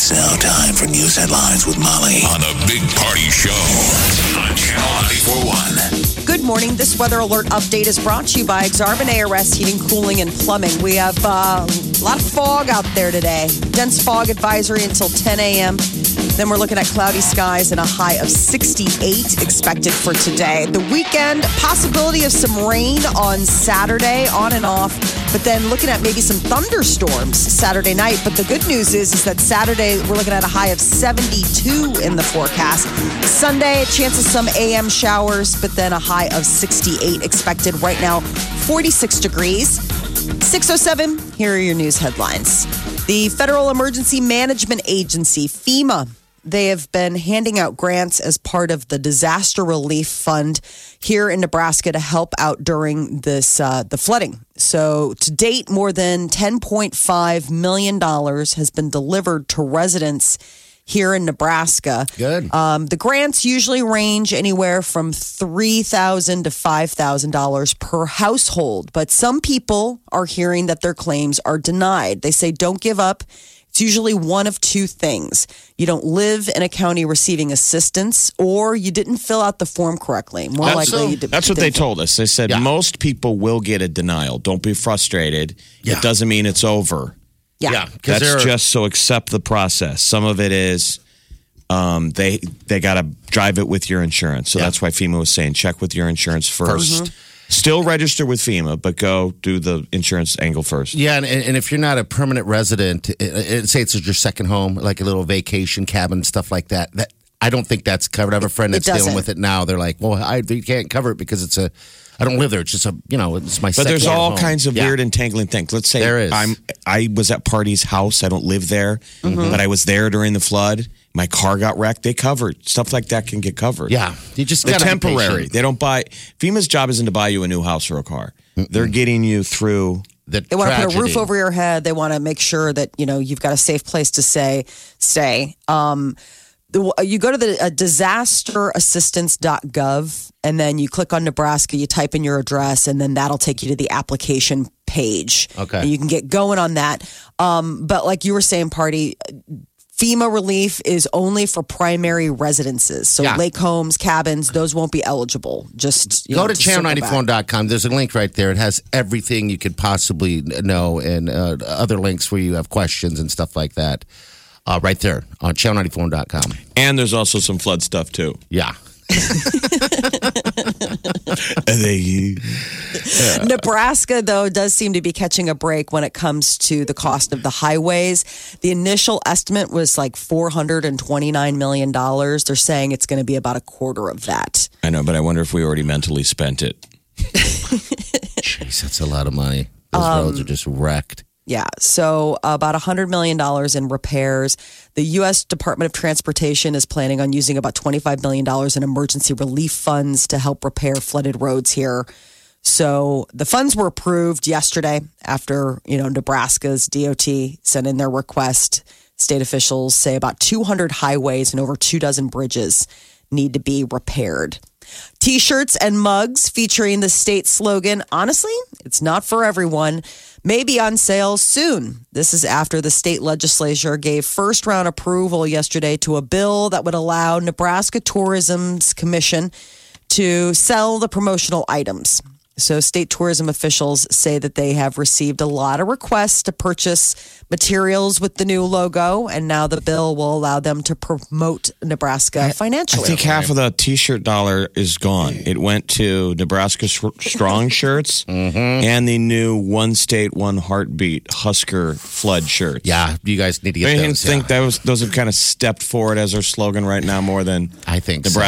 It's now time for news headlines with Molly on a big party show on Channel 941. Good morning. This weather alert update is brought to you by Exarban ARS Heating, Cooling, and Plumbing. We have uh, a lot of fog out there today. Dense fog advisory until 10 a.m. Then we're looking at cloudy skies and a high of 68 expected for today. The weekend, possibility of some rain on Saturday, on and off. But then looking at maybe some thunderstorms Saturday night. But the good news is, is that Saturday we're looking at a high of 72 in the forecast. Sunday, a chance of some AM showers, but then a high of 68 expected. Right now, 46 degrees. 607, here are your news headlines. The Federal Emergency Management Agency, FEMA, they have been handing out grants as part of the disaster relief fund here in Nebraska to help out during this uh, the flooding. So to date, more than 10.5 million dollars has been delivered to residents here in Nebraska. Good. Um, the grants usually range anywhere from three thousand to five thousand dollars per household, but some people are hearing that their claims are denied. They say, "Don't give up." It's usually one of two things. You don't live in a county receiving assistance, or you didn't fill out the form correctly. More That's- likely, you did, That's what they fill- told us. They said Yeah. most people will get a denial. Don't be frustrated. Yeah. It doesn't mean it's over. Yeah. Yeah, because That's just so accept the process. Some of it is um, they they got to drive it with your insurance. So Yeah. that's why FEMA was saying check with your insurance 1st Mm-hmm. Still register with FEMA, but go do the insurance angle first. Yeah, and, and if you're not a permanent resident, it, it, say it's your second home, like a little vacation cabin, stuff like that. That I don't think that's covered. I have a friend that's dealing with it now. They're like, well, I you can't cover it because it's a. I don't live there. It's just a, you know, it's my. But there's all home. kinds of Yeah. weird entangling things. Let's say There is. I'm I was at Party's house. I don't live there, Mm-hmm. but I was there during the flood. My car got wrecked. They covered stuff like that can get covered. Yeah, you just They're temporary. They don't buy. FEMA's job isn't to buy you a new house or a car. They're getting you through. The They want to put a roof over your head. They want to make sure that you know you've got a safe place to say stay. Um, you go to the uh, disasterassistance.gov and then you click on Nebraska. You type in your address and then that'll take you to the application page. Okay. and you can get going on that. Um, but like you were saying, party. FEMA relief is only for primary residences. So Yeah. lake homes, cabins, those won't be eligible. Just you Go know, to circle back. channel94.com. There's a link right there. It has everything you could possibly know and uh, other links where you have questions and stuff like that. Uh, right there on channel94.com. And there's also some flood stuff too. Yeah. They- Nebraska, though, does seem to be catching a break when it comes to the cost of the highways. The initial estimate was like $429 million. They're saying it's going to be about a quarter of that. I know, but I wonder if we already mentally spent it. Jeez, that's a lot of money. Those Um, roads are just wrecked. Yeah. So about $100 million in repairs. The U.S. Department of Transportation is planning on using about $25 million in emergency relief funds to help repair flooded roads here. So the funds were approved yesterday after, you know, Nebraska's DOT sent in their request. State officials say about 200 highways and over two dozen bridges need to be repaired. T shirts and mugs featuring the state slogan, honestly, it's not for everyone, may be on sale soon. This is after the state legislature gave first round approval yesterday to a bill that would allow Nebraska Tourism's Commission to sell the promotional items. So, state tourism officials say that they have received a lot of requests to purchase materials with the new logo, and now the bill will allow them to promote Nebraska financially. I think half of the T-shirt dollar is gone. Mm. It went to Nebraska Strong shirts mm-hmm. and the new One State One Heartbeat Husker flood shirts. Yeah, you guys need to get think those. think yeah. that was those have kind of stepped forward as our slogan right now more than I think so.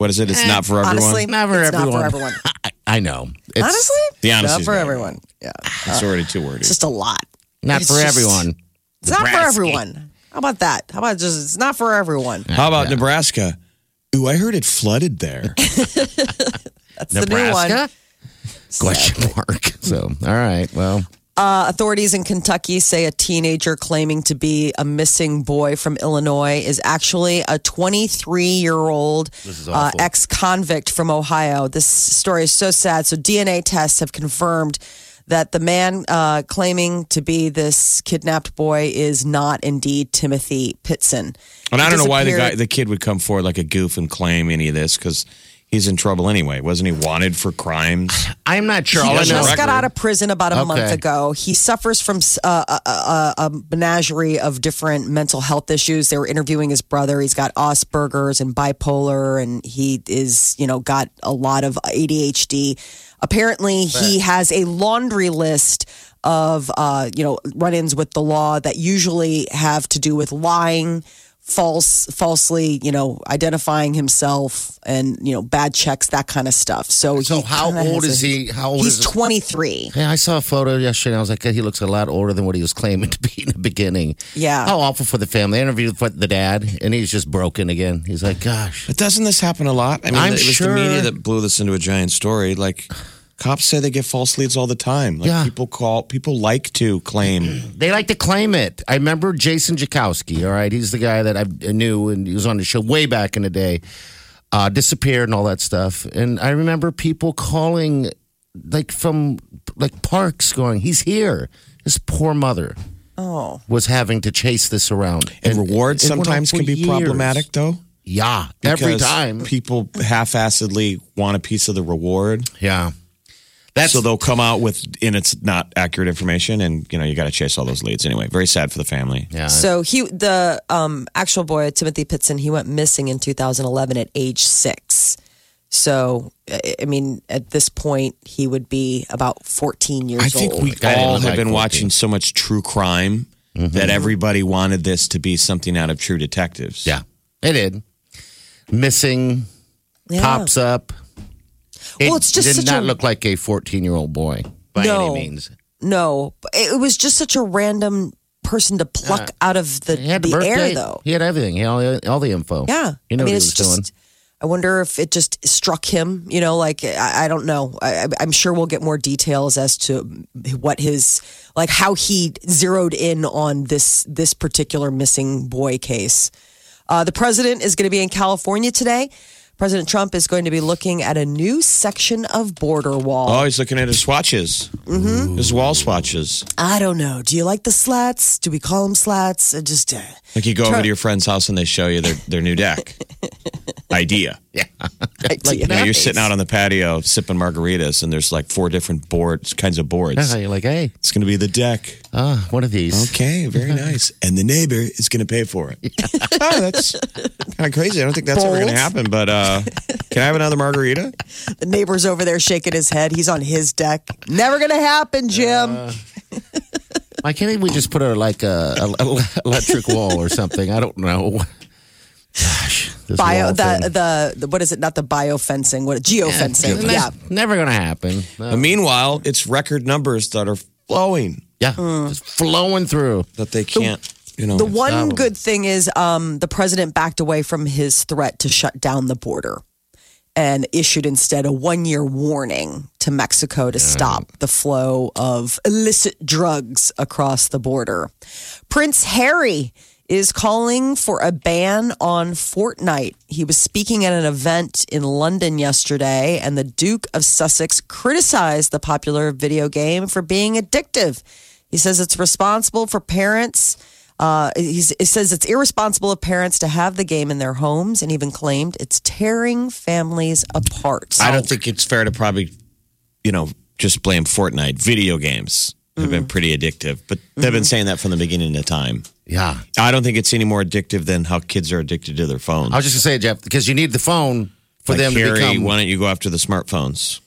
Nebraska. What is it? It's eh, not for everyone. Honestly, Not for it's everyone. not for everyone. I know. It's Honestly, The honesty's not for better. everyone. Yeah, It's already too wordy. it's just a lot. not It's for just- everyone. It's not for everyone. How about that? How about just it's not for everyone? How about Nebraska? Ooh, I heard it flooded there. That's the new one. Nebraska? Question mark. So, all right. Well, Uh, authorities in Kentucky say a teenager claiming to be a missing boy from Illinois is actually a 23 year old uh, ex convict from Ohio. This story is so sad. So, DNA tests have confirmed that the man uh, claiming to be this kidnapped boy is not indeed Timmothy Pitzen. And I don't know why the guy, the kid, would come forward like a goof and claim any of this because he's in trouble anyway. Wasn't he wanted for crimes? I'm not sure. He All I doesn't know. just got out of prison about a Okay. month ago. He suffers from uh, a, a, a menagerie of different mental health issues. They were interviewing his brother. He's got Asperger's and bipolar, and he is, you know, got a lot of ADHD. Apparently, he has a laundry list of, uh, you know, run-ins with the law that usually have to do with lying. False, falsely, you know, identifying himself and you know bad checks, that kind of stuff. So, So how old is a- he? How old He's is 23. Yeah, I saw a photo yesterday. and I was like, he looks a lot older than what he was claiming to be in the beginning. Yeah. How awful for the family. I interviewed the dad, and he's just broken again. He's like, gosh. But doesn't this happen a lot? I mean, I'm it was sure- the media that blew this into a giant story. Like, cops say they get false leads all the time. Like, Yeah. people call, people like to claim. They like to claim it. I remember Jason Jolkowski, all right? He's the guy that I knew, and he was on the show way back in the day. Uh, disappeared and all that stuff. And I remember people calling, like, from, like, parks going, he's here. His poor mother Oh, was having to chase this around. And rewards it sometimes can be years. problematic, though. Yeah, every time. people half-assedly want a piece of the reward. Yeah. That's so they'll come out with, and it's not accurate information, and you know you got to chase all those leads anyway. Very sad for the family. yeah. so he the um, actual boy Timmothy Pitzen he went missing in 2011 at age six. So I I mean, at this point, he would be about 14 years old. I think old. we guy all have like been 14. watching so much true crime that everybody wanted this to be something out of True Detectives. Yeah, it did. Missing Yeah. pops up. It Well, it's just did such not a- look like a 14 year old boy by No. any means. No, it was just such a random person to pluck out of the He had the birthday. air, though. He had everything. He had all, all the info. Yeah, you know I mean, what he it's was just. doing. I wonder if it just struck him. You know, like I, I don't know. I, I'm sure we'll get more details as to what his like how he zeroed in on this this particular missing boy case. Uh, the president is going to be in California today. President Trump is going to be looking at a new section of border wall. Oh, he's looking at his swatches, mm-hmm. his wall swatches. I don't know. Do you like the slats? Do we call them slats? I just uh, Like you go over to your friend's house and they show you their, their new deck. Idea. Yeah, idea. You know, you're sitting out on the patio sipping margaritas, and there's like four different boards, kinds of boards. Yeah, you're like, hey, It's going to be the deck. ah, one of these. Okay, very nice. And the neighbor is going to pay for it. oh, that's kind of crazy. I don't think that's ever going to happen. But uh, can I have another margarita? The neighbor's over there shaking his head. He's on his deck. Never gonna happen, Jim. Why can't we just put a like a, a, a electric wall or something? I don't know. Gosh, this bio wall thing. the, the the what is it? Not the bio fencing. What geofencing? That's Yeah. never gonna happen. No. But meanwhile, it's record numbers that are flowing yeah, just flowing through. that they can't, you know. The one Stop 'em. good thing is um, the president backed away from his threat to shut down the border and issued instead a one year warning to Mexico to stop the flow of illicit drugs across the border. Prince Harry is calling for a ban on Fortnite. He was speaking at an event in London yesterday, and the Duke of Sussex criticized the popular video game for being addictive. He says it's responsible for parents. Uh, he's, he says it's irresponsible of parents to have the game in their homes, and even claimed it's tearing families apart. I don't think it's fair to probably, you know, just blame Fortnite. Video games have Mm-hmm. been pretty addictive, but they've been saying that from the beginning of time. Yeah, I don't think it's any more addictive than how kids are addicted to their phones. I was just gonna say, Jeff, because you need the phone for Like, them Harry, to become. why don't you go after the smartphones?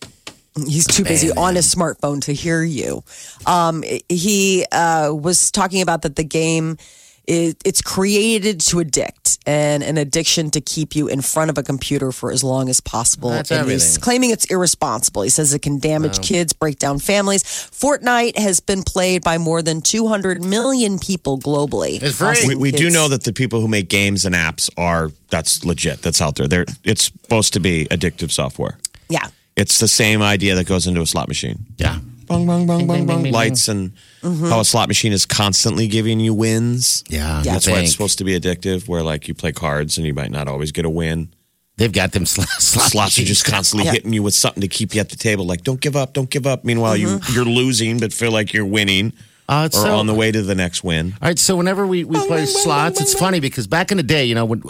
He's too busy on his smartphone to hear you. Um, he uh, was talking about that the game it, it's created to addict and an addiction to keep you in front of a computer for as long as possible. That's and he's everything. claiming it's irresponsible. He says it can damage kids, break down families. Fortnite has been played by more than 200 million people globally. It's free. We, we do know that the people who make games and apps are that's legit. That's out there. They're, it's supposed to be addictive software. Yeah. It's the same idea that goes into a slot machine. Yeah. Bong, bong, bong, bong, bong. bing, Lights and mm-hmm. how a slot machine is constantly giving you wins. Yeah. Yeah. That's you why it's supposed to be addictive, where like you play cards and you might not always get a win. They've got them sl- slot Slots are machines. just constantly Yeah. hitting you with something to keep you at the table. Like, don't give up, don't give up. Meanwhile, you mm-hmm. you're losing, but feel like you're winning Uh, or so- on the way to the next win. All right, so whenever we, we play slots, it's funny because back in the day, you know, when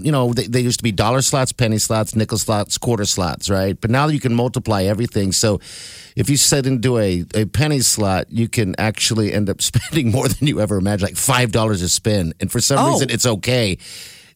you know they, they used to be dollar slots, penny slots, nickel slots, quarter slots, right? But now you can multiply everything. So if you set into a, a penny slot, you can actually end up spending more than you ever imagined, like five dollars a spin. And for some Oh. reason, it's okay.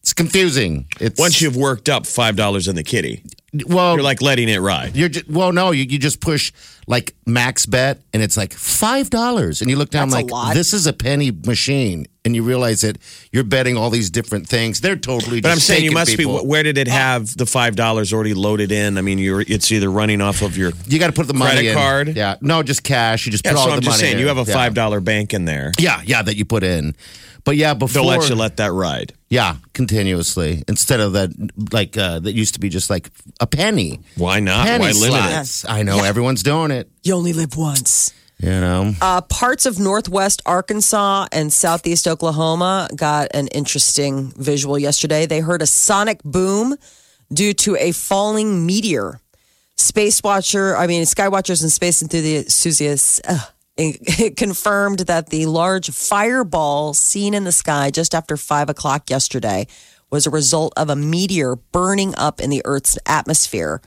It's confusing. It's Once you've worked up five dollars in the kitty, well, you're like letting it ride. You're just, well, no, you, you just push like max bet, and it's like five dollars, and you look down That's like this is a penny machine, and you realize that you're betting all these different things. They're totally. Different. But I'm saying you must people. be. Where did it have the five dollars already loaded in? I mean, you're it's either running off of your. You got to put the money Credit in. card? Yeah, no, just cash. You just Yeah, put all so the I'm just money. saying in. you have a five dollar bank in there. Yeah, yeah, that you put in. But yeah, before They'll let you let that ride. yeah continuously instead of that like uh, that used to be just like a penny. Why not? penny Why limit it? I know everyone's doing it. You only live once. You know. Uh, parts of northwest Arkansas and southeast Oklahoma got an interesting visual yesterday. They heard a sonic boom due to a falling meteor. Space Watcher, I mean, Skywatchers and space enthusiasts uh, it, it confirmed that the large fireball seen in the sky just after five o'clock yesterday was a result of a meteor burning up in the Earth's atmosphere.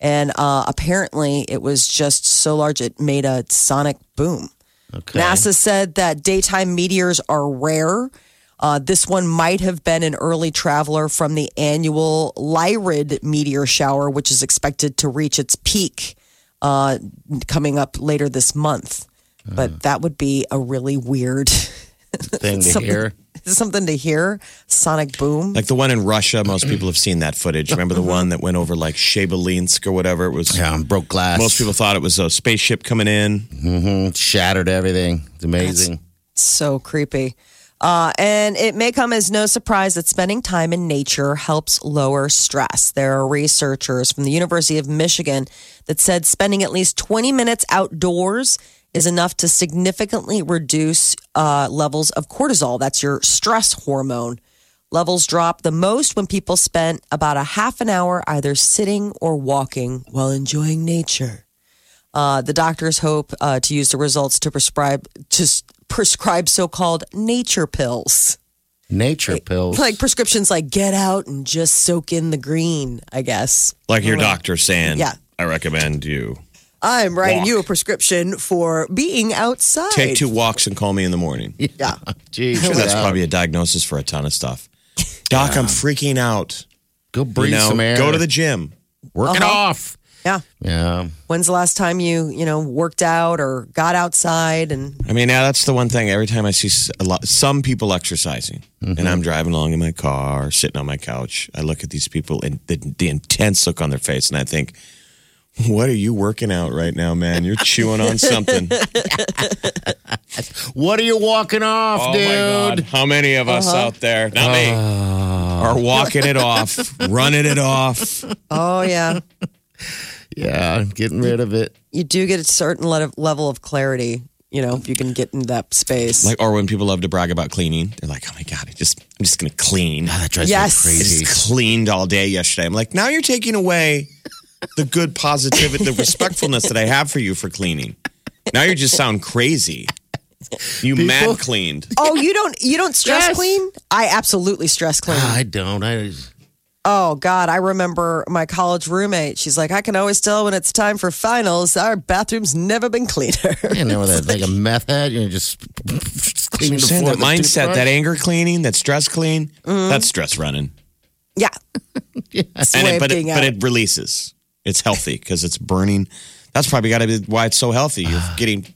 And uh, apparently, it was just so large it made a sonic boom. Okay. NASA said that daytime meteors are rare. Uh, this one might have been an early traveler from the annual Lyrid meteor shower, which is expected to reach its peak uh, coming up later this month. But that would be a really weird thing to something, hear. something to hear. Sonic boom. Like the one in Russia, most people have seen that footage. Remember the one that went over like Shebelinsk or whatever? It was. Yeah, broke glass. Most people thought it was a spaceship coming in. Mhm, shattered everything. It's amazing. so creepy. Uh, and it may come as no surprise that spending time in nature helps lower stress. There are researchers from the University of Michigan that said spending at least 20 minutes outdoors is enough to significantly reduce uh, levels of cortisol. That's your stress hormone. Levels drop the most when people spend about a half an hour either sitting or walking while enjoying nature. Uh, the doctors hope uh, to use the results to prescribe just prescribe so-called nature pills, Nature pills. like prescriptions like get out and just soak in the green. I guess Like your doctor saying, Yeah. I recommend you I'm writing Walk. you a prescription for being outside. take two walks and call me in the morning. Yeah, Jeez, Sure, that's yeah. probably a diagnosis for a ton of stuff. Doc, I'm freaking out. go breathe you know, some air. go to the gym. work it Uh-huh. off. yeah. Yeah. When's the last time you you know worked out or got outside and I mean, now that's the one thing. Every time I see s- a lot, some people exercising, and I'm driving along in my car, sitting on my couch, I look at these people and the, the intense look on their face, and I think, "What are you working out right now, man? You're chewing on something." What are you walking off, oh dude? my god, how many of us uh-huh. out there, not me, uh, are walking it off, running it off? oh yeah, Yeah, getting rid of it. you do get a certain level of clarity. You know, if you can get in that space. Like, or when people love to brag about cleaning, they're like, "Oh my god, I just, I'm just gonna clean." That drives Yes. me I crazy. just cleaned all day yesterday. I'm like, now you're taking away the good positivity, the respectfulness that I have for you for cleaning. Now you just sound crazy. You mad cleaned. oh, you don't you don't stress Yes. clean? I absolutely stress clean. Ah, I don't. I Oh God, I remember my college roommate. She's like, I can always tell when it's time for finals. Our bathroom's never been cleaner. you know that like a meth head. You're just, just cleaning I'm the floor that mindset, toothbrush. that anger cleaning, that stress clean, mm-hmm. that's stress running. yeah, It's a And it, but it, but it releases. It's healthy because it's burning. That's probably got to be why it's so healthy. You're getting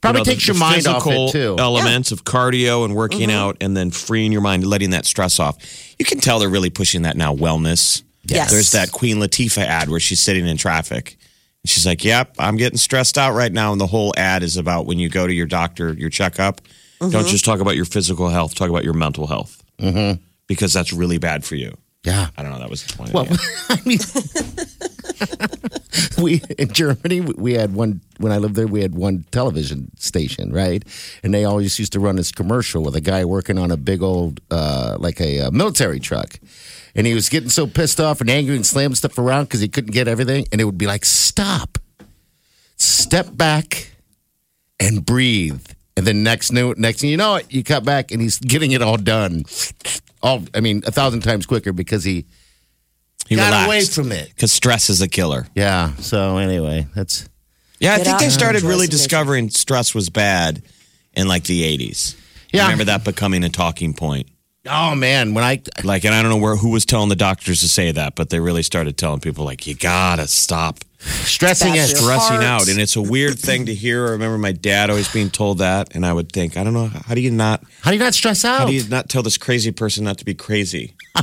Probably you know, the- takes your the mind off it, too. Elements of cardio and working Mm-hmm. out, and then freeing your mind, letting that stress off. You can tell they're really pushing that now. Wellness. Yes. There's that Queen Latifah ad where she's sitting in traffic. And she's like, "Yep, I'm getting stressed out right now." And the whole ad is about when you go to your doctor, your checkup. Mm-hmm. Don't just talk about your physical health. Talk about your mental health, mm-hmm. because that's really bad for you. Yeah. I don't know. That was the point. Well, the. I mean, we in Germany we had one when I lived there. We had one television station, right? And they always used to run this commercial with a guy working on a big old uh, like a, uh military truck, and he was getting so pissed off and angry and slamming stuff around because he couldn't get everything, and it would be like, "Stop, step back, and breathe." And then next new next thing you know it, you cut back and he's getting it all done. All I mean, a thousand times quicker because he he got relaxed. away from it. because stress is a killer. Yeah. So anyway, that's Yeah, I think they started really some nature. discovering stress was bad in like the 80s. Yeah. I remember that becoming a talking point. oh man, when I Like, and I don't know where who was telling the doctors to say that, but they really started telling people like, you gotta stop stressing Bad it. stressing heart. out. And it's a weird thing to hear. I remember my dad always being told that, and I would think, I don't know, how do you not, How do you not stress out? how do you not tell this crazy person not to be crazy?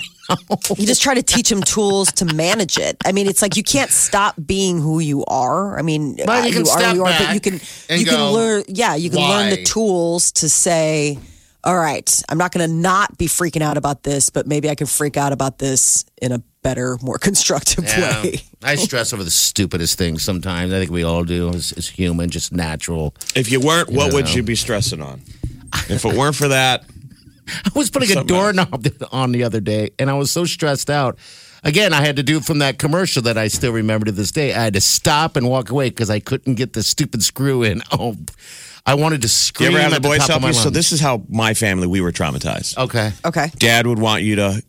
You just try to teach them tools to manage it. I mean, it's like you can't stop being who you are. I mean, Well, uh, you can are step you are, but you can you go, can learn. Yeah, you can learn the tools to say, "All right, I'm not going to not be freaking out about this, but maybe I can freak out about this in a better, more constructive Yeah. way." I stress over the stupidest things sometimes. I think we all do as, as human, just natural. If you weren't, what would you be stressing on? If it weren't for that, I was putting a Something else. doorknob on the other day, and I was so stressed out. Again, I had to do it from that commercial that I still remember to this day. I had to stop and walk away because I couldn't get the stupid screw in. Oh, I wanted to you scream ever have at the boys top help of my you? So this is how my family, we were traumatized. Okay. Okay. Dad would want you to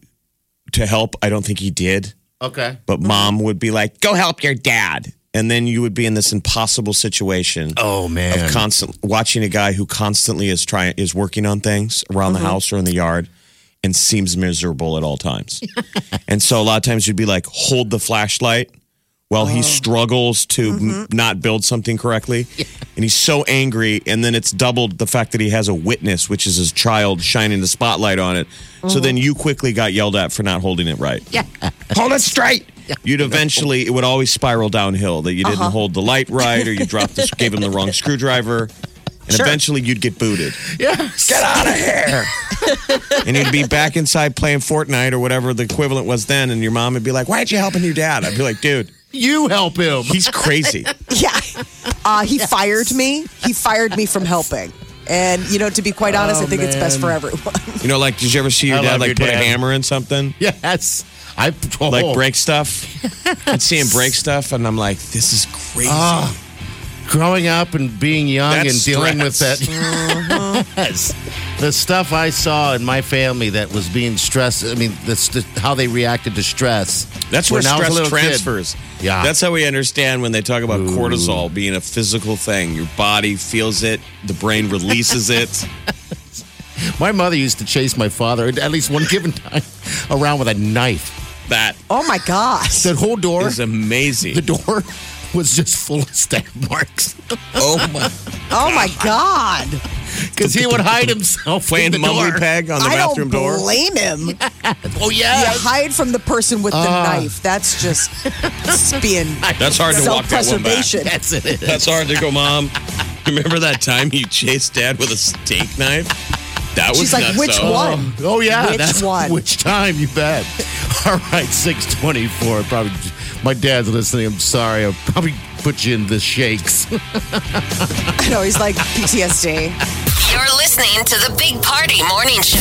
to help. I don't think he did. Okay. But mom would be like, "Go help your dad," and then you would be in this impossible situation Oh man. of constant watching a guy who constantly is trying is working on things around the mm-hmm. house or in the yard and seems miserable at all times. and so a lot of times you'd be like, "Hold the flashlight." While he struggles to m- mm-hmm. not build something correctly, and he's so angry, and then it's doubled the fact that he has a witness, which is his child shining the spotlight on it. So mm. then you quickly got yelled at for not holding it right. Yeah, hold it straight. You'd eventually, it would always spiral downhill that you didn't uh-huh. hold the light right, or you dropped the, gave him the wrong screwdriver, and eventually you'd get booted. yes. Get out of here! and you'd be back inside playing Fortnite or whatever the equivalent was then, and your mom would be like, "Why aren't you helping your dad?" I'd be like, "Dude, You help him. he's crazy." Yeah. Uh, he fired me. He fired me from helping. And you know, to be quite honest, I Oh, think it's best for everyone. You know, like, did you ever see your I dad love like your put a hammer in something? Yes. I oh. Like break stuff. I'd see him break stuff, and I'm like, "This is crazy." Ah, growing up and being young That's and dealing with that. stress. Uh-huh. yes. The stuff I saw in my family that was being stressed. I mean, the, st- how they reacted to stress. That's where When I was a stress little kid. transfers. Yeah. That's how we understand when they talk about cortisol being a physical thing. Your body feels it, the brain releases it. My mother used to chase my father at least one given time around with a knife. That oh my gosh. That whole door, is amazing. the door was just full of stab marks oh my! Oh my God. because he would hide himself Playing in the mumbly door. peg on the I bathroom don't door. blame him. Oh yeah. Yeah, hide from the person with the Ah. knife. That's just it's being That's hard to walk that one back. self-preservation. Yes, it is. That's hard to go, mom. Remember that time you chased dad with a steak knife? That was She's like, nuts, which though. one? Oh yeah, Which that's one? Which time? You bet. All right, six twenty-four. Probably. My dad's listening. I'm sorry. I'll probably put you in the shakes. I know he's like PTSD. You're listening to the Big Party Morning Show.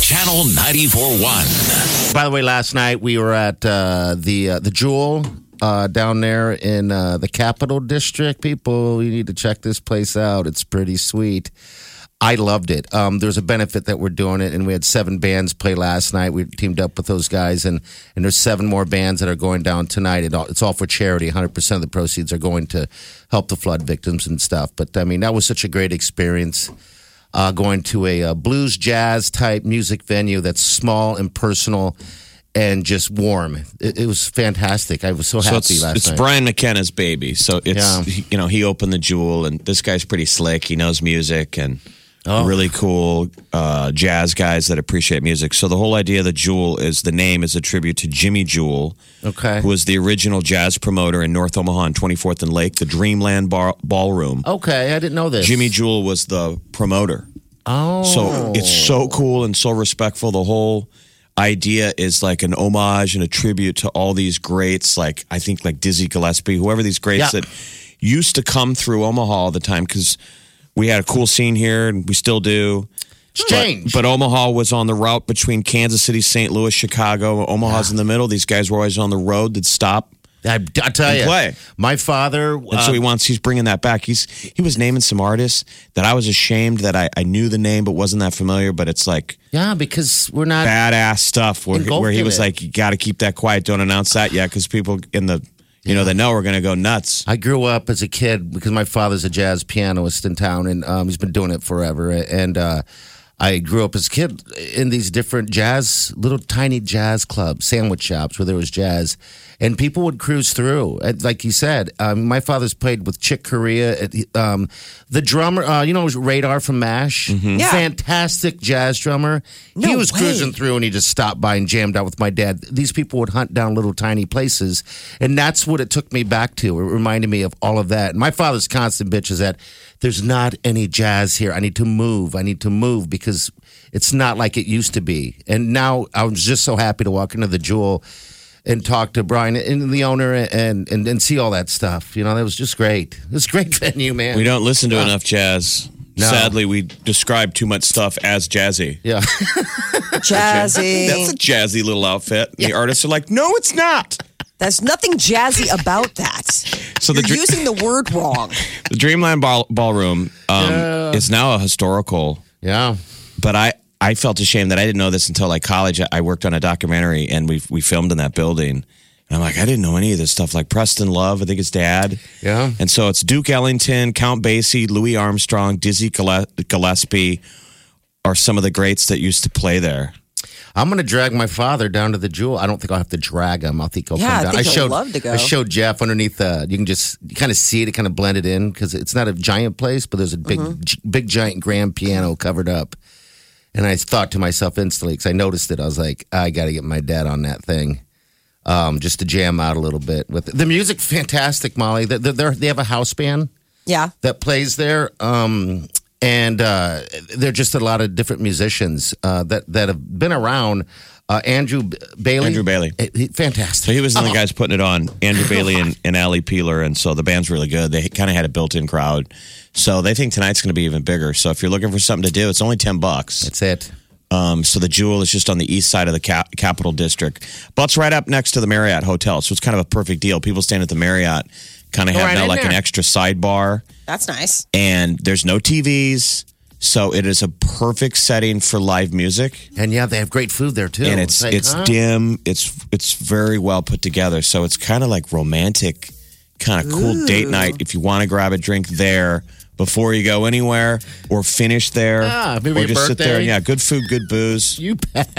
Channel 94.1. By the way, last night we were at uh, the uh, the Jewell uh, down there in uh, the Capitol District. People, you need to check this place out. It's pretty sweet. I loved it. Um, there's a benefit that we're doing it, and we had seven bands play last night. We teamed up with those guys, and and there's seven more bands that are going down tonight. It all, it's all for charity. 100 percent of the proceeds are going to help the flood victims and stuff. But I mean, that was such a great experience. Uh, going to a, uh blues jazz type music venue that's small and personal, and just warm. It, it was fantastic. I was so happy so it's, last it's night. Brian McKenna's baby. So it's Yeah. you know he opened the Jewell, and this guy's pretty slick. He knows music and Oh. really cool uh, jazz guys that appreciate music. So the whole idea of the Jewell is the name is a tribute to Jimmy Jewell, Okay. who was the original jazz promoter in North Omaha on 24th and Lake, the Dreamland Bar- Ballroom. okay, I didn't know this. Jimmy Jewell was the promoter. Oh, So it's so cool and so respectful. The whole idea is like an homage and a tribute to all these greats, like I think like Dizzy Gillespie, whoever these greats that used to come through Omaha all the time because we had a cool scene here and we still do. it's changed. But Omaha was on the route between Kansas City, St. Louis, Chicago. Omaha's in the middle. These guys were always on the road that stop. I, I tell you, play. my father. And so he uh, wants he's bringing that back. He's he was naming some artists that I was ashamed that I, I knew the name but wasn't that familiar. But it's like yeah, because we're not. badass stuff where, where he was it. like, you got to keep that quiet. Don't announce that yet because people in the, you know, they know we're going to go nuts. I grew up as a kid because my father's a jazz pianist in town, and um, he's been doing it forever. And uh, I grew up as a kid in these different jazz, little tiny jazz clubs, sandwich shops where there was jazz, and people would cruise through. Like you said, um, my father's played with Chick Corea. It- Um, the drummer, uh, you know, Radar from Mash, Yeah. fantastic jazz drummer. he was way. cruising through and he just stopped by and jammed out with my dad. These people would hunt down little tiny places, and that's what it took me back to. It reminded me of all of that. And my father's constant bitch is that there's not any jazz here. I need to move. I need to move because it's not like it used to be. And now I was just so happy to walk into the Jewell and talk to Brian and the owner and and, and see all that stuff. You know, that was just great. It was a great venue, man. We don't listen to enough jazz. No. Sadly, we describe too much stuff as jazzy. Yeah. Jazzy. That's a jazzy little outfit. The artists are like, no, it's not. There's nothing jazzy about that. So the You're using the word wrong. the Dreamland Ball- Ballroom um, is now a historical Yeah. but I I felt ashamed that I didn't know this until like college. I worked on a documentary and we we filmed in that building. And I'm like, I didn't know any of this stuff. Like Preston Love, I think his dad. Yeah. And so it's Duke Ellington, Count Basie, Louis Armstrong, Dizzy Gillespie are some of the greats that used to play there. I'm going to drag my father down to the jewel. I don't think I'll have to drag him. I think he'll Yeah, I come down. think he'll showed love to go. I showed Jeff underneath the. You can just kind of see it. It kind of blended in because it's not a giant place, but there's a big, Mm-hmm. gi- big giant grand piano covered up. And I thought to myself instantly because I noticed it. I was like, I got to get my dad on that thing. Um, just to jam out a little bit with it. the music. Fantastic, Molly. They're, they're, they have a house band Yeah. that plays there. Um, and uh, they're just a lot of different musicians uh, that that have been around. Uh, Andrew B- Bailey, Andrew Bailey. He- fantastic. So he was one of the Oh. guys putting it on, Andrew Bailey and, and Ali Peeler. And so the band's really good. They kind of had a built in crowd. So they think tonight's going to be even bigger. So if you're looking for something to do, it's only 10 bucks. That's it. Um, so the Jewell is just on the east side of the cap- Capitol District. Butts right up next to the Marriott Hotel. So it's kind of a perfect deal. People staying at the Marriott kind of have right now in like an there. extra sidebar. That's nice. And there's no TVs. So it is a perfect setting for live music. And yeah, they have great food there too. and it's like, it's huh? dim. It's it's very well put together. So it's kind of like romantic, kind of cool date night. If you want to grab a drink there before you go anywhere, or finish there, Ah, maybe or a just sit there. birthday. Yeah, good food, good booze, You bet.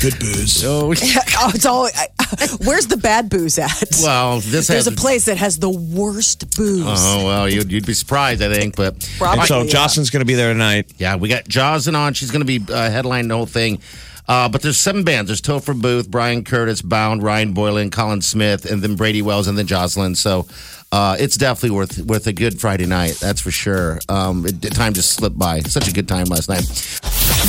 good booze. Oh, oh, it's all. where's the bad booze at? well, this There's has a place that has the worst booze. Oh well, you'd, you'd be surprised, I think. But Probably. And so yeah. Jocelyn's going to be there tonight. Yeah, we got Jocelyn on. She's going to be uh, headlining the whole thing. Uh, but there's seven bands. There's Topher Booth, Brian Curtis, Bound, Ryan Boylan, Colin Smith, and then Brady Wells, and then Jocelyn. So uh, it's definitely worth worth a good Friday night. That's for sure. Um, it, time just slipped by. Such a good time last night.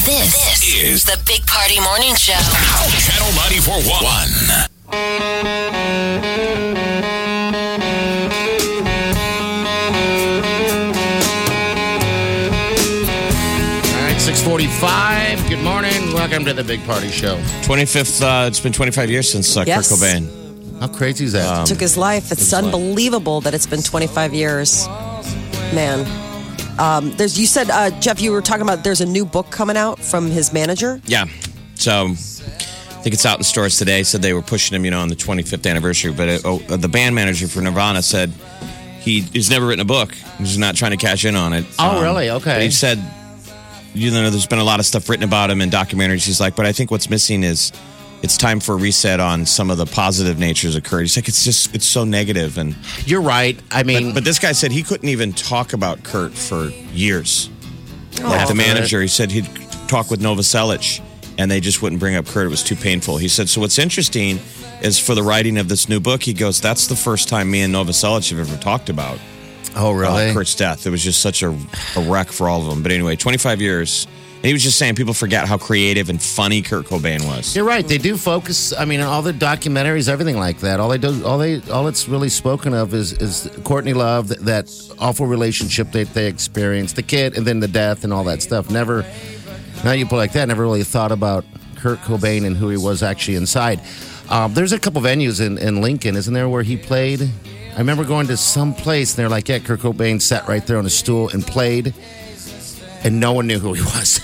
This, this is the Big Party Morning Show. Channel 94.1. All right, six forty-five. Good morning. Welcome to the Big Party Show. 25th. Uh, it's been 25 years since uh, Yes. Kurt Cobain. How crazy is that? Took his life. It's unbelievable that it's been 25 years. Man. Um, there's. You said, uh, Jeff, you were talking about there's a new book coming out from his manager. Yeah. So I think it's out in stores today. Said they were pushing him, you know, on the 25th anniversary. But uh, oh, uh, the band manager for Nirvana said he he's never written a book. He's not trying to cash in on it. Oh, really? Okay. But he said, you know, there's been a lot of stuff written about him in documentaries. He's like, but I think what's missing is it's time for a reset on some of the positive natures of Kurt. He's like, it's just it's so negative, and You're right. I mean, but, but this guy said he couldn't even talk about Kurt for years. like the manager, he said he'd talk with Novoselic, and they just wouldn't bring up Kurt. It was too painful. He said, so what's interesting is for the writing of this new book, he goes, that's the first time me and Novoselic have ever talked about oh really? uh, Kurt's death. It was just such a, a wreck for all of them. But anyway, 25 years. And he was just saying people forget how creative and funny Kurt Cobain was. You're right. They do focus. I mean, all the documentaries, everything like that. All they do, all they, all it's really spoken of is is Courtney Love, that, that awful relationship that they experienced, the kid, and then the death and all that stuff. Never. Now you put like that. Never really thought about Kurt Cobain and who he was actually inside. Um, there's a couple venues in, in Lincoln, isn't there, where he played? I remember going to some place and they're like, yeah, Kurt Cobain sat right there on a stool and played, and no one knew who he was.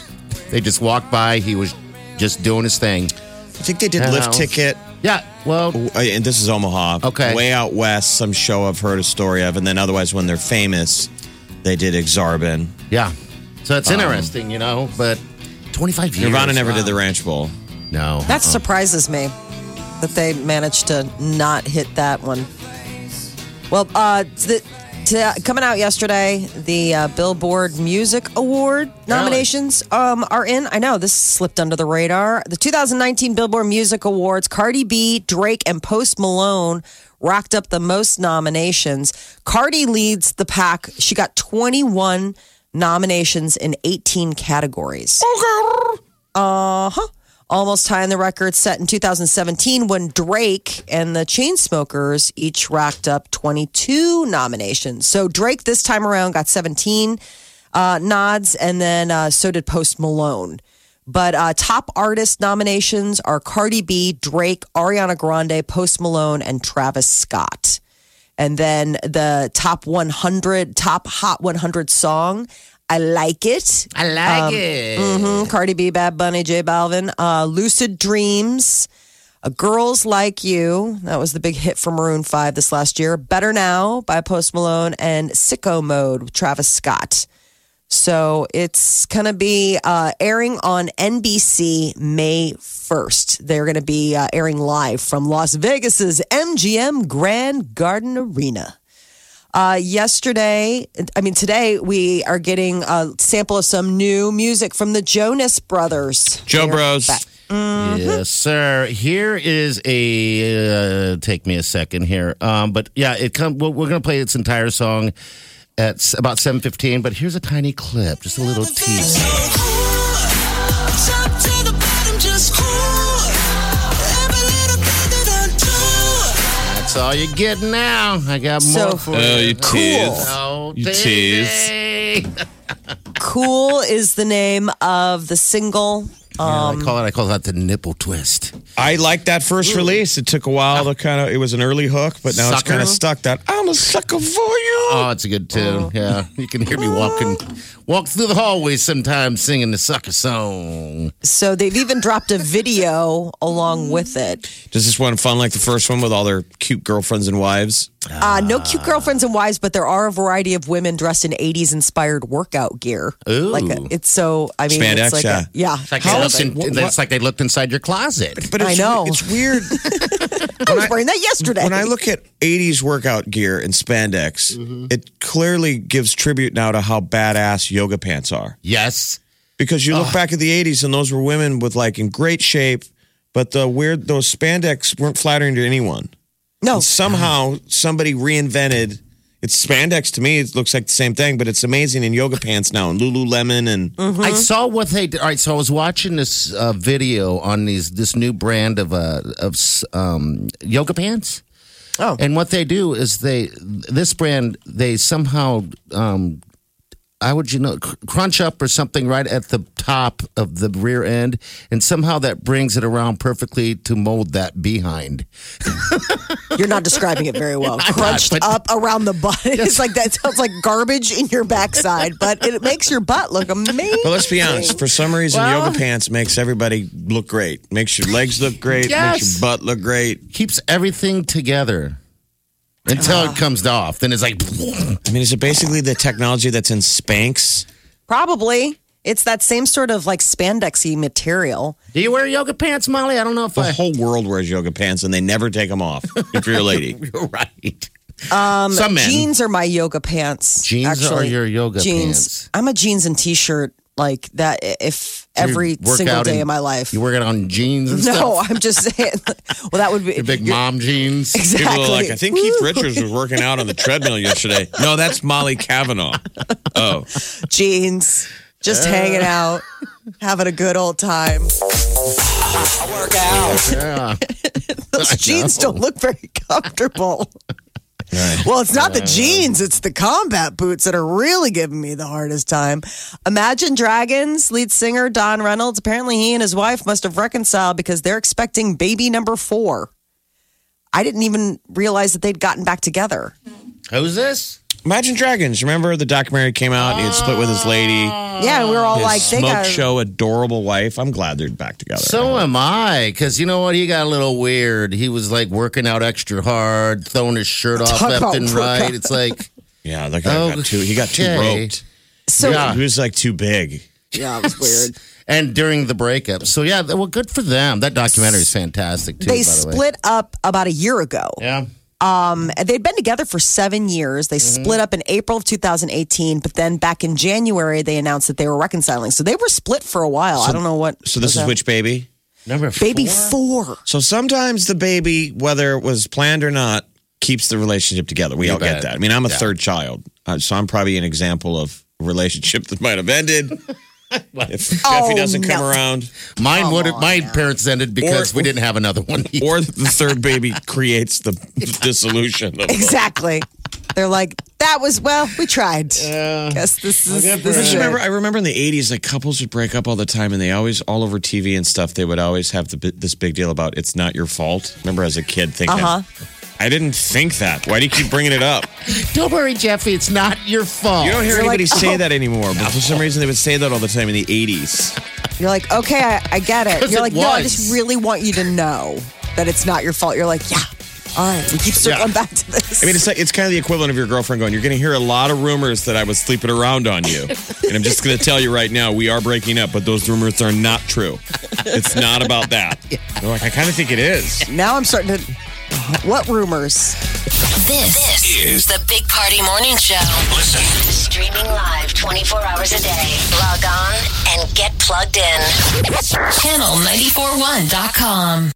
They just walked by. He was just doing his thing. I think they did Yeah. Lift Ticket. Yeah, well, Uh, and this is Omaha. Okay. Way out west, some show I've heard a story of. And then otherwise, when they're famous, they did Exarban. yeah. So it's interesting, you know, but 25 years. Nirvana never wow. did the Ranch Bowl. No. That surprises me that they managed to not hit that one. Well, uh, the, coming out yesterday, the uh, Billboard Music Award nominations um, are in. I know this slipped under the radar. The 2019 Billboard Music Awards, Cardi B, Drake, and Post Malone racked up the most nominations. Cardi leads the pack. She got 21 nominations in 18 categories. Uh huh. Almost tying the record set in 2017 when Drake and the Chainsmokers each racked up 22 nominations. So Drake this time around got 17 uh, nods, and then uh, so did Post Malone. But uh, top artist nominations are Cardi B, Drake, Ariana Grande, Post Malone, and Travis Scott. And then the top 100, top Hot 100 song, I Like It. I like it. Mhm. Cardi B, Bad Bunny, J Balvin, uh, Lucid Dreams, uh, Girls Like You. That was the big hit for Maroon 5 this last year. Better Now by Post Malone and Sicko Mode with Travis Scott. So it's going to be uh, airing on NBC May 1st. They're going to be uh, airing live from Las Vegas's MGM Grand Garden Arena. Uh, yesterday, I mean, today, we are getting a sample of some new music from the Jonas Brothers. Joe They're Bros. back. Yes, sir. Here is a. Uh, take me a second here. Um, but yeah, it come. We're, we're going to play its entire song at s- about seven fifteen. But here's a tiny clip, just a little tease. All you get now. I got more So- for Oh, you Cool. tease. Oh, You baby. Cool is the name of the single. Yeah, I um, call it. I call that the nipple twist. I like that first release. It took a while to kind of. It was an early hook, but now it's kind of stuck. That I'm a sucker for you. Oh, it's a good tune. Oh. Yeah, you can hear me walking, walk through the hallways sometimes singing the sucker song. So they've even dropped a video along with it. Does this one fun like the first one with all their cute girlfriends and wives? Uh, no cute girlfriends and wives, but there are a variety of women dressed in 80s inspired workout gear. Ooh. Like a, it's so, I mean, Spandex, it's like yeah. A, yeah. It's like, How they looked in, it- what- it's like they looked inside your closet. But I it's, know. It's weird. I was wearing that yesterday. when I look at 80s workout gear and spandex, it clearly gives tribute now to how badass yoga pants are. Yes. Because you look back at the 80s and those were women with like in great shape, but the weird, those spandex weren't flattering to anyone. No, And somehow somebody reinvented it's spandex to me. It looks like the same thing, but it's amazing in yoga pants now and Lululemon and I saw what they did. All right, so I was watching this uh, video on these this new brand of uh, of um, yoga pants. Oh. and what they do is they this brand they somehow um, I would you know crunch up or something right at the top of the rear end, and somehow that brings it around perfectly to mold that behind. you're not describing it very well. I'm not, Crunched but- up around the butt. It's like that sounds like garbage in your backside, but it makes your butt look amazing. But let's be honest, for some reason, Well- yoga pants makes everybody look great. Makes your legs look great. Yes. Makes your butt look great. Keeps everything together until it comes off. Then it's like. I mean, is it basically the technology that's in Spanx? Probably. It's that same sort of like spandexy material. Do you wear yoga pants, Molly? I don't know if The I. whole world wears yoga pants and they never take them off. If you're a lady, You're right. Um, Some men. Jeans are my yoga pants. Jeans actually. are your yoga jeans. pants. I'm a jeans and t-shirt like that. If You every single day in- of my life. You work it on jeans and no, stuff. I'm just saying. Well, that would be Your big mom jeans. Exactly. people are like, I think Keith Richards was working out on the treadmill yesterday. No, that's Molly Kavanaugh. Oh, jeans, just hanging out, having a good old time. Yeah. Those jeans don't look very comfortable. Well, it's not the jeans, it's the combat boots that are really giving me the hardest time. Imagine Dragons lead singer Dan Reynolds. Apparently, he and his wife must have reconciled because they're expecting baby number four. I didn't even realize that they'd gotten back together. Who's this? Imagine Dragons. Remember the documentary came out and he had split with his lady. Yeah, we were all His like, they smoke got show, adorable wife. I'm glad they're back together. So am I, because you know what? He got a little weird. He was like working out extra hard, throwing his shirt off Talk left about and workout. right. It's like, yeah, that guy got too. He got too Okay. roped. so. Yeah. He was like too big. Yeah, it was weird. and during the breakup. So yeah, well, good for them. That documentary is fantastic too. they by the way. split up about a year ago. Yeah. Um, they'd been together for seven years. They Mm-hmm. split up in April of 2018, but then back in January, they announced that they were reconciling. So they were split for a while. I don't know what. So this is that. which baby? Number baby four? four. So sometimes the baby, whether it was planned or not, keeps the relationship together. We You all get that. I mean, I'm a Yeah. third child, uh, so I'm probably an example of a relationship that might have ended if Jeffy Oh, doesn't come no. around, Mine would my parents ended because Or- we didn't have another one. either. or the third baby creates the dissolution. Of Exactly. They're like, that was, well, we tried. Guess this is, good this I is remember, I remember in the '80s, like couples would break up all the time, and they always, all over TV and stuff, they would always have the, this big deal about it's not your fault. Remember, as a kid, thinking, Uh-huh. I didn't think that. Why do you keep bringing it up? Don't worry, Jeffy. It's not your fault. You don't hear You're anybody like, say oh. that anymore, but for some reason, they would say that all the time in the '80s. You're like, okay, I, I get it. You're it like, no, I just really want you to know that it's not your fault. You're like, yeah, all right. We keep circling back to this. I mean, it's like it's kind of the equivalent of your girlfriend going, "You're going to hear a lot of rumors that I was sleeping around on you," and I'm just going to tell you right now, we are breaking up, but those rumors are not true. It's not about that. They're like, I kind of think it is. now I'm starting to. What rumors? This, this is the Big Party Morning Show. Listen. Streaming live 24 hours a day. Log on and get plugged in. Channel941.com.